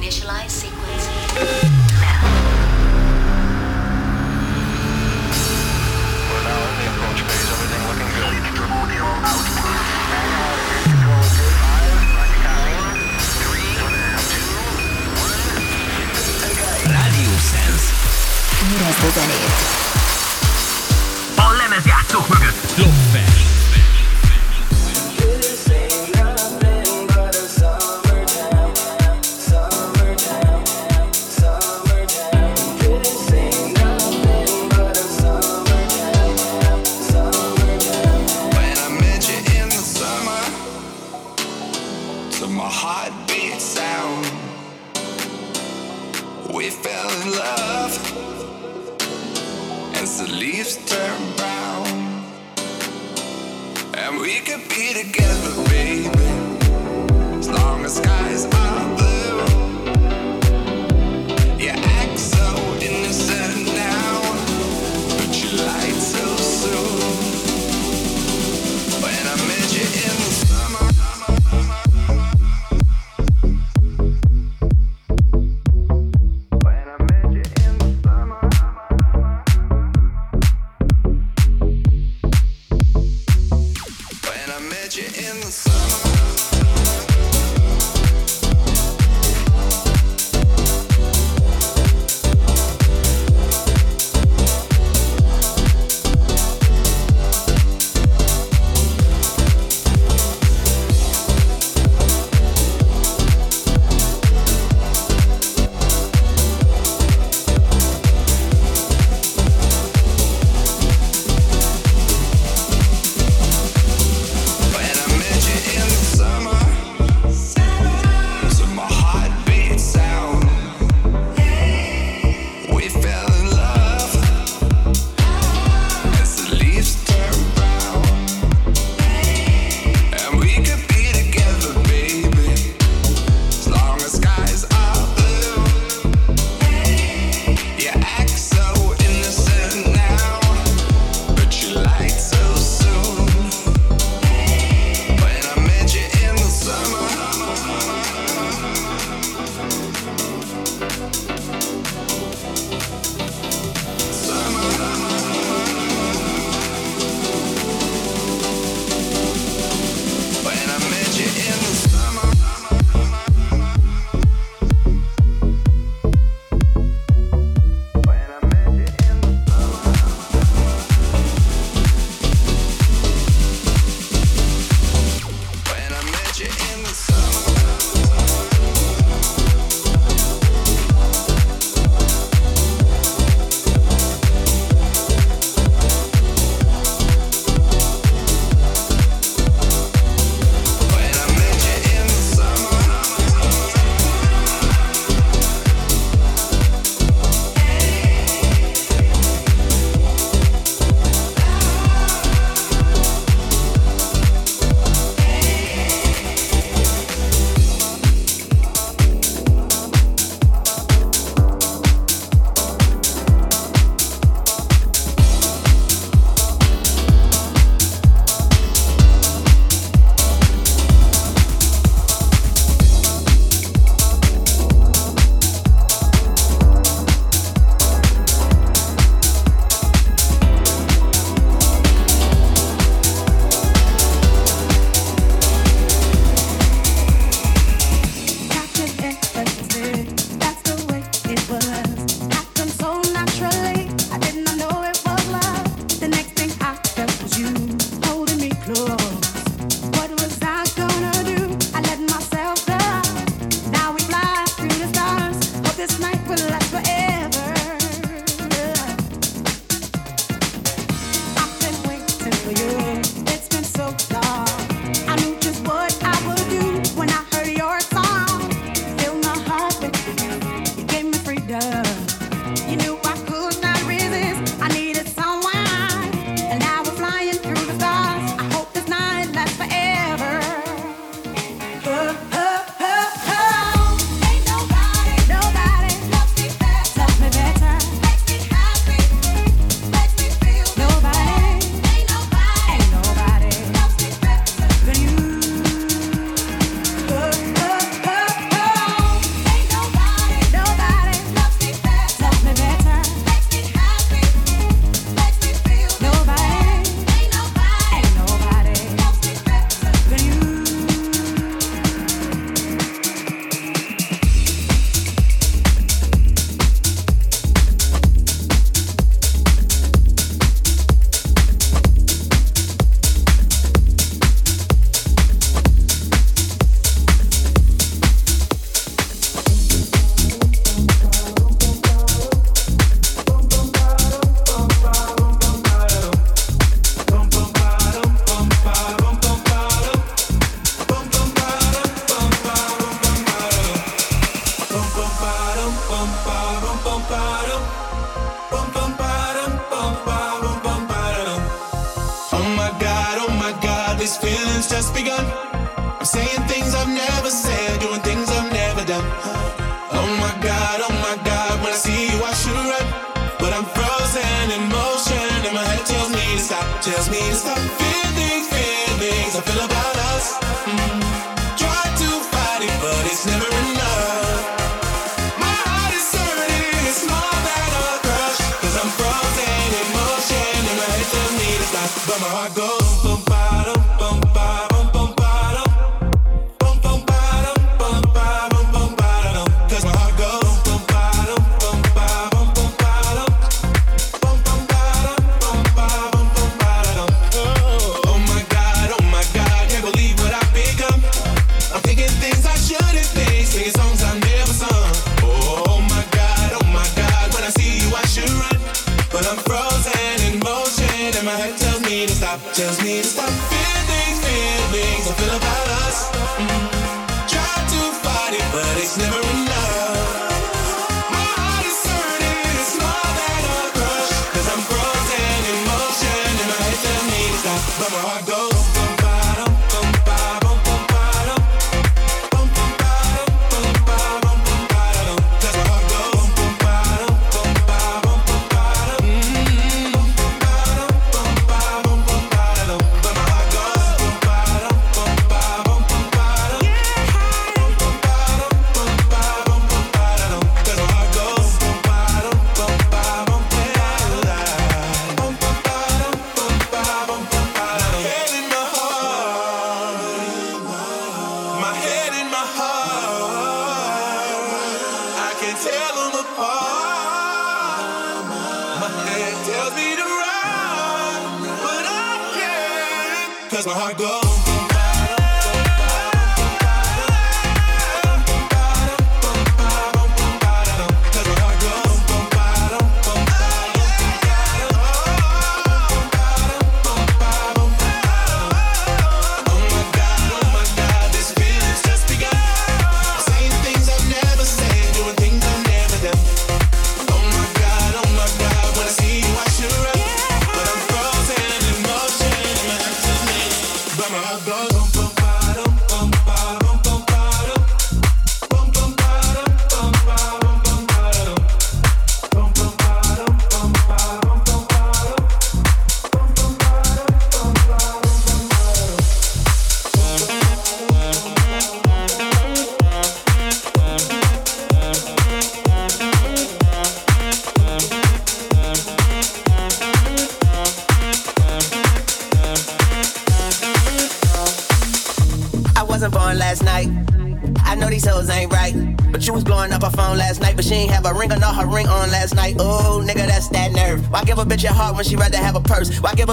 Initialize sequence.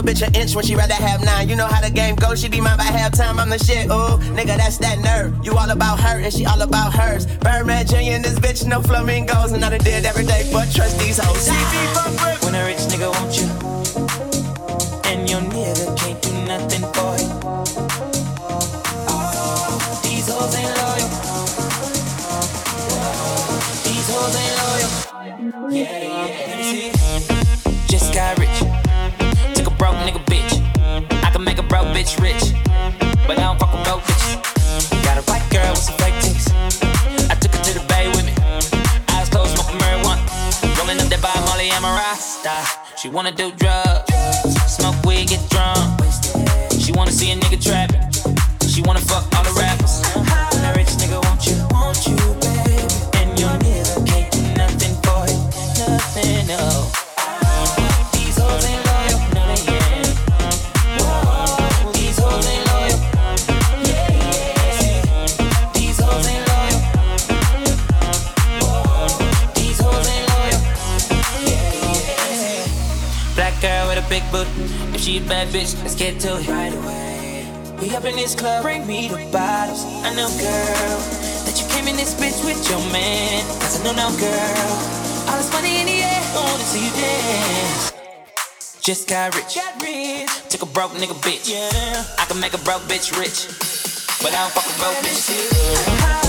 bitch an inch when she rather have nine. You know how the game goes, she be mine by halftime. I'm the shit, ooh, nigga, that's that nerve. You all about her and she all about hers. Birdman Jr. and this bitch, no flamingos, and I done did that Just got rich. Got rich. Took a broke nigga bitch. Yeah. I can make a broke bitch rich. But I don't fuck a broke bitch.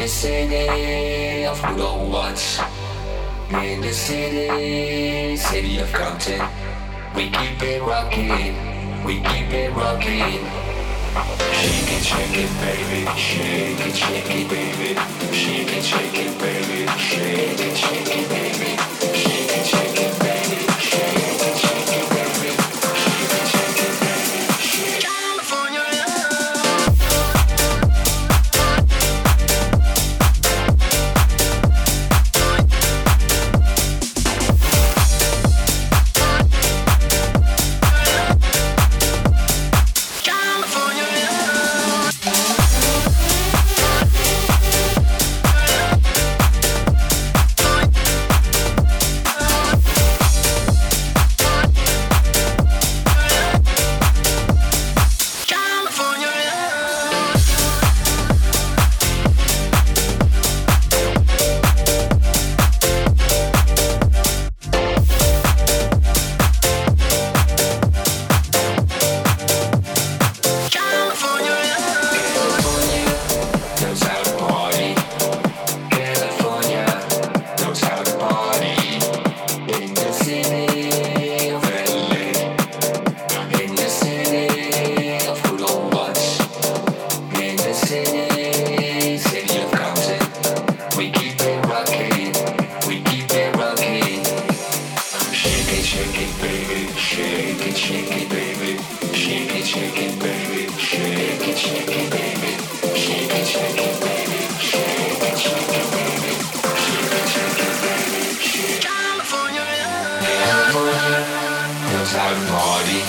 The city of good ones. In the city, city of Compton. We keep it rocking, we keep it rocking. Shake it, shake it, baby. Shake it, shake it, baby. Shake it, shake it, baby. Shake it, shake it, baby. outside party.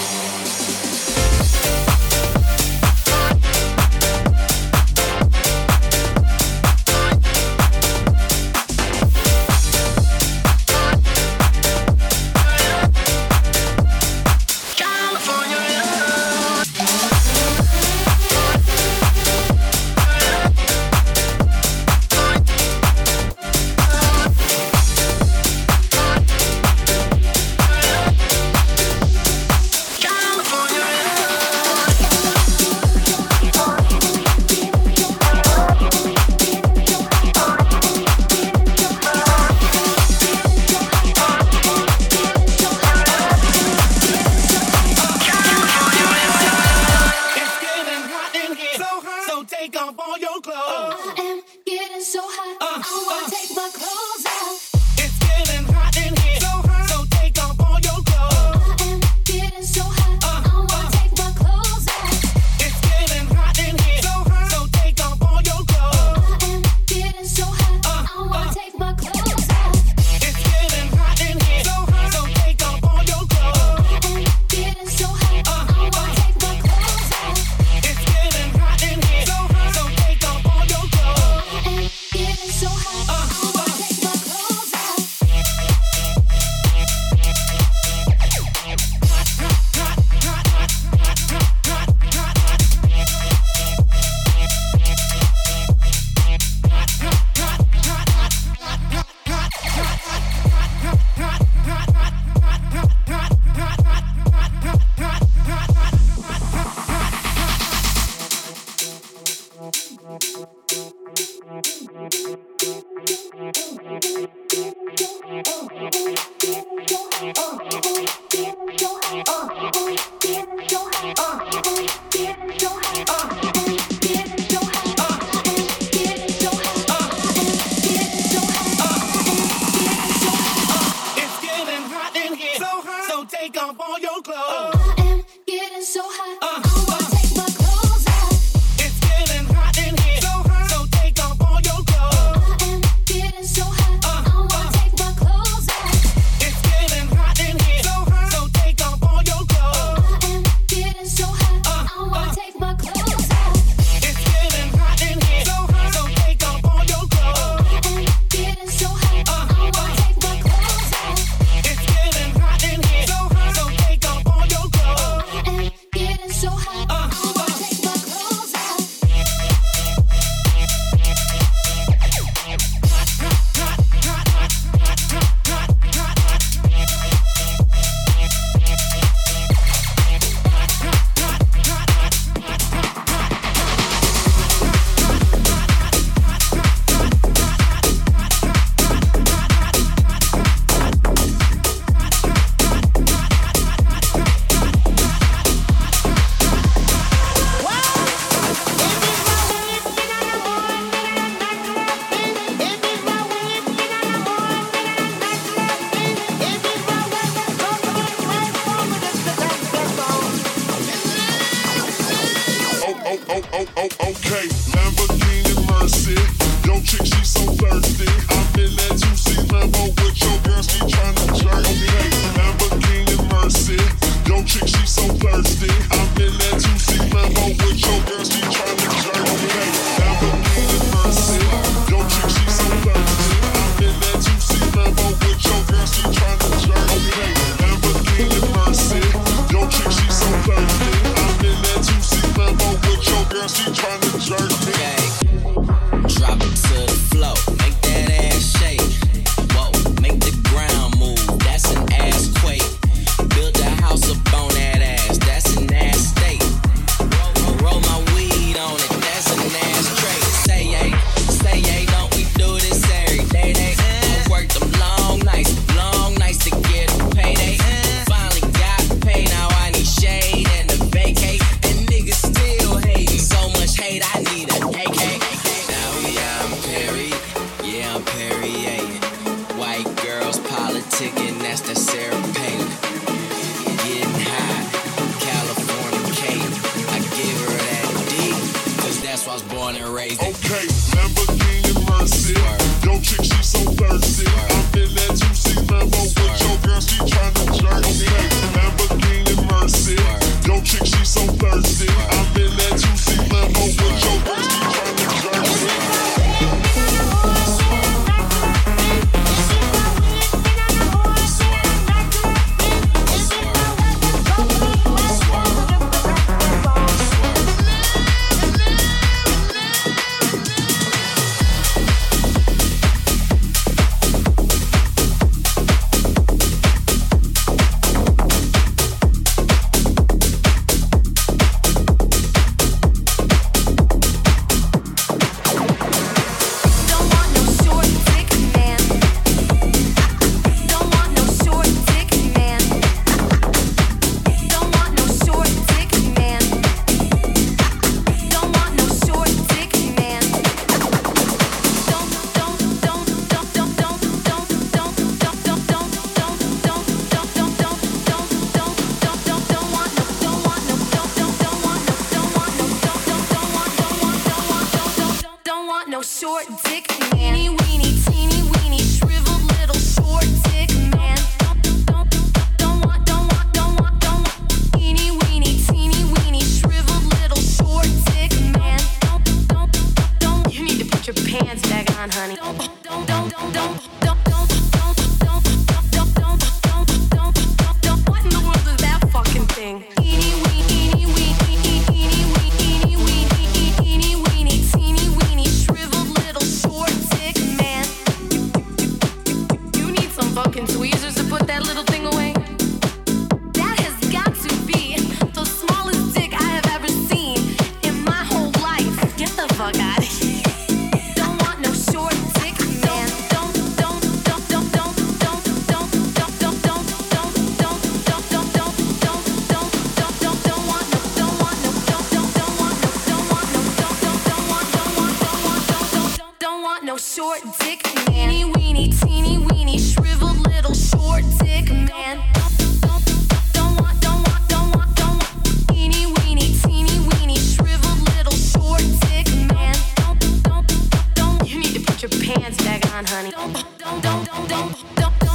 hands back on, honey. Don't, don't, don't, don't, don't, don't.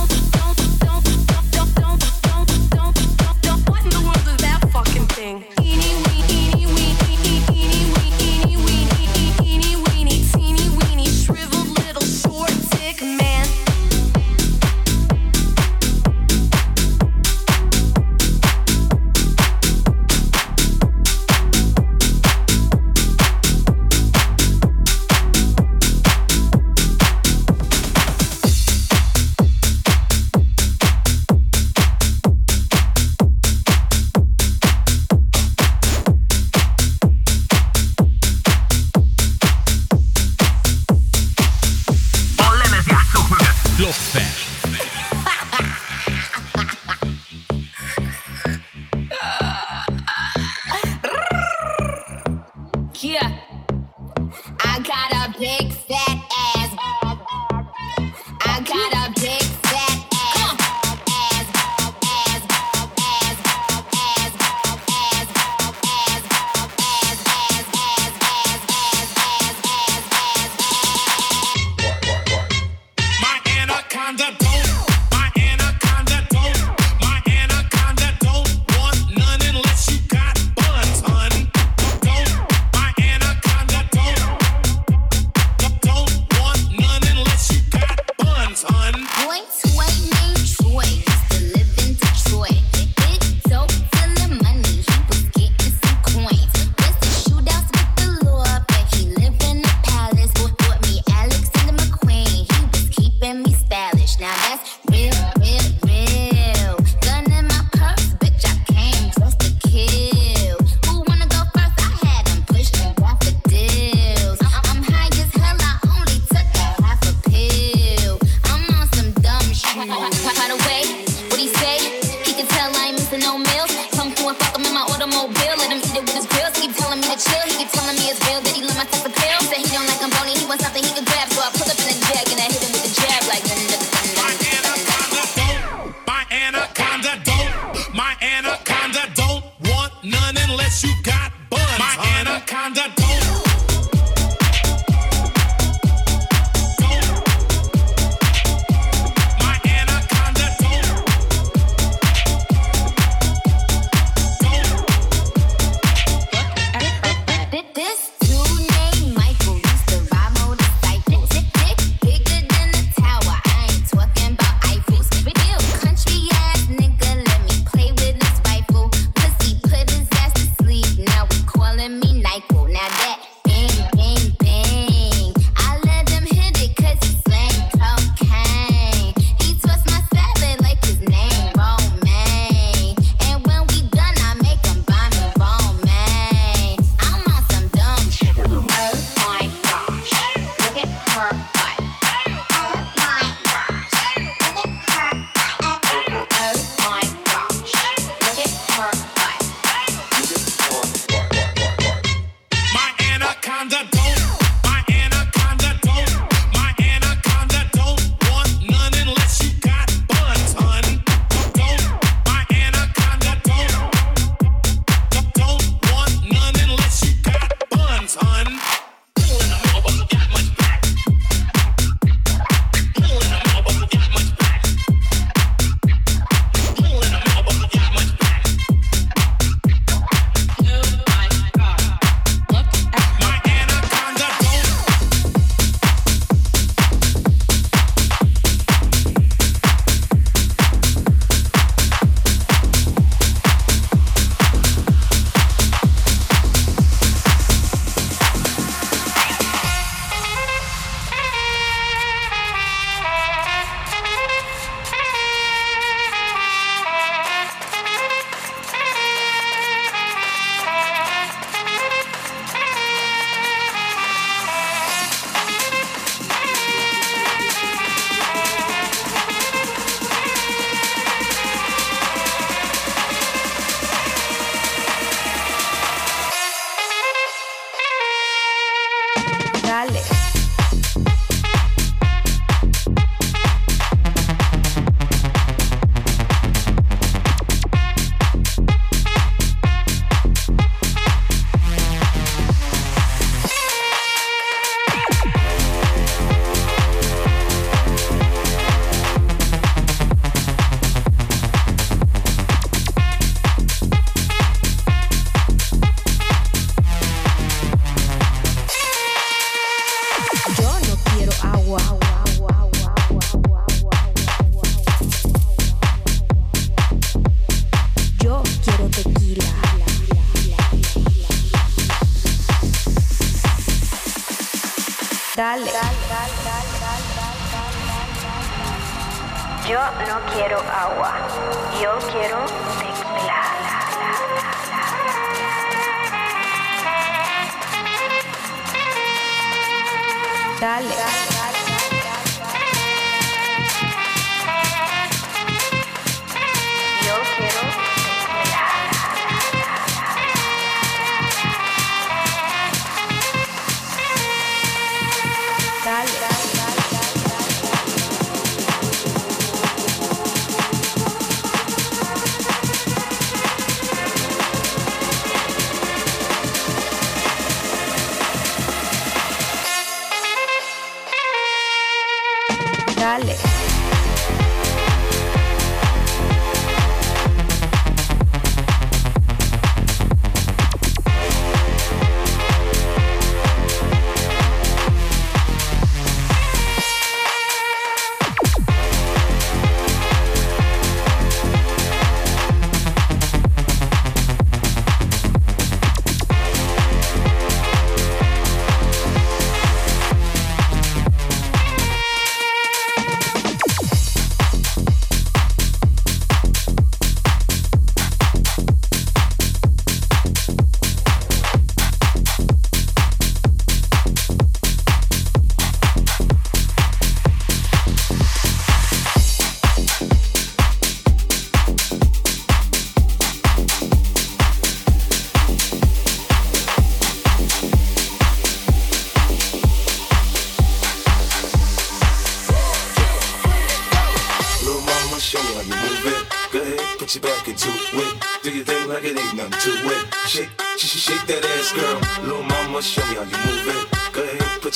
Yo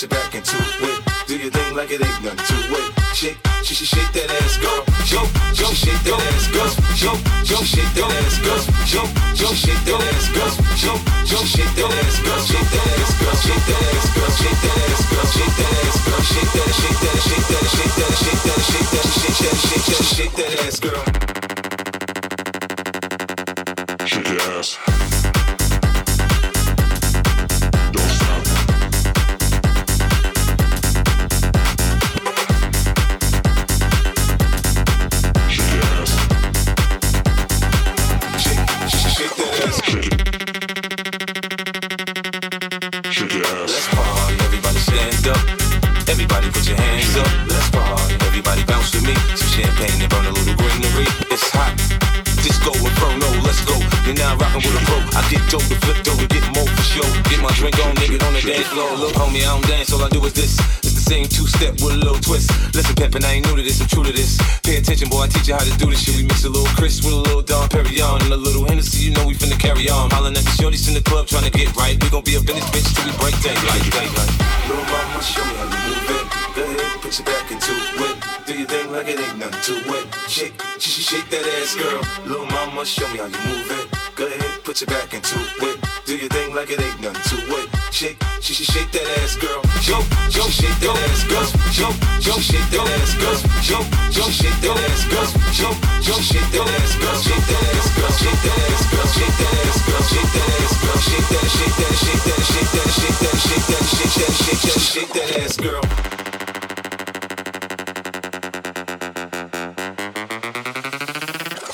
your back into it. Do your thing like it ain't nothing to it. Shake, sh- sh- shake that ass. Go, go, shake that ass. Go, go, shake that ass. Go, go, shake that ass. Go, go, shake that ass, girl. Shake that ass, girl. Shake that ass, girl. Shake that ass, girl. Shake that ass, girl. Shake that, shake that, shake that, shake that, shake that, shake that, shake that, shake that, shake that ass, girl. Shake your ass. On, nigga, on the dance floor. Look, homie, I don't dance, all I do is this. It's the same two step with a little twist. Listen, pimpin', I ain't new to this, I'm true to this. Pay attention, boy, I teach you how to do this shit. We mix a little Cris with a little Dom Perignon and a little Hennessy, you know we finna carry on. Hollin' at the shorties in the club trying to get right. We gon' be up in this bitch till we break daylight, daylight. Little mama, show me how you move it. Go ahead, put your back into it. Do your thing like it ain't nothing to it. Shake, sh- sh- shake that ass, girl. Little mama, show me how you move it. Put your back into it. Do your thing like it ain't nothing to it. Shake, sh- sh- shake that ass, girl. Yo, yo, shake that ass, girl. Yo, yo, shake that ass, girl. Yo, yo, shake that ass, girl. Yo, yo, shake that ass, girl. Shake that ass, girl. Shake that ass, girl. Shake that ass, girl. Shake that ass, girl. Shake that, shake that, shake that, shake that, shake that, shake that, shake that, shake that, shake that ass, girl.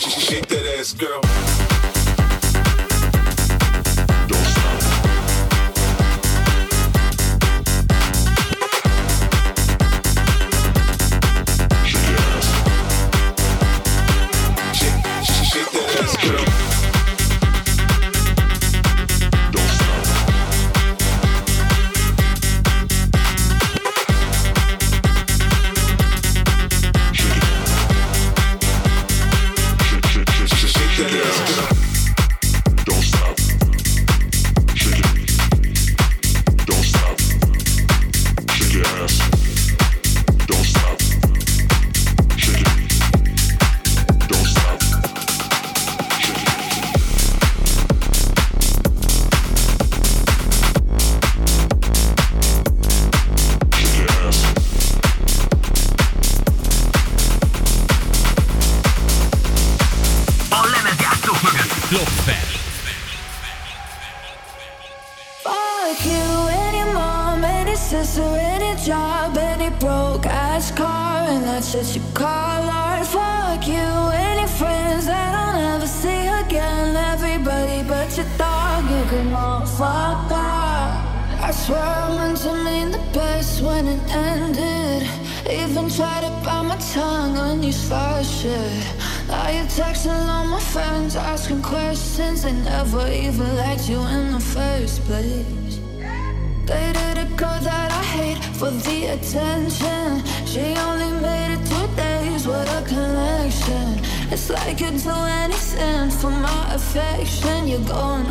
Shake that ass, girl. perfection. You're going